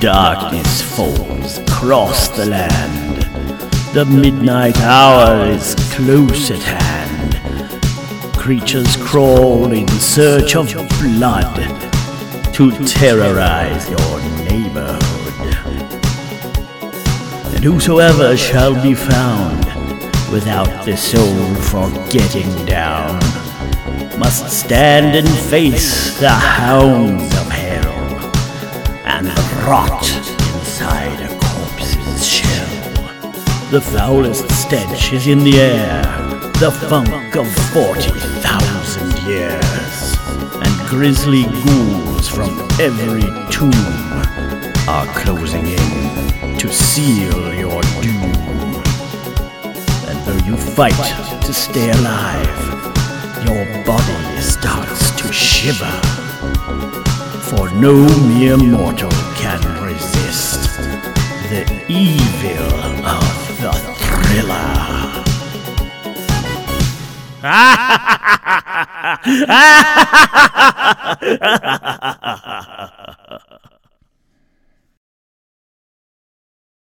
Darkness falls across the land. The midnight hour is close at hand. Creatures crawl in search of blood to terrorize your neighborhood. And whosoever shall be found without the soul for getting down must stand and face the hounds of hell and rot inside a corpse's shell. The foulest stench is in the air, the funk of 40,000 years. And grisly ghouls from every tomb are closing in to seal your fight to stay alive, your body starts to shiver. For no mere mortal can resist the evil of the thriller.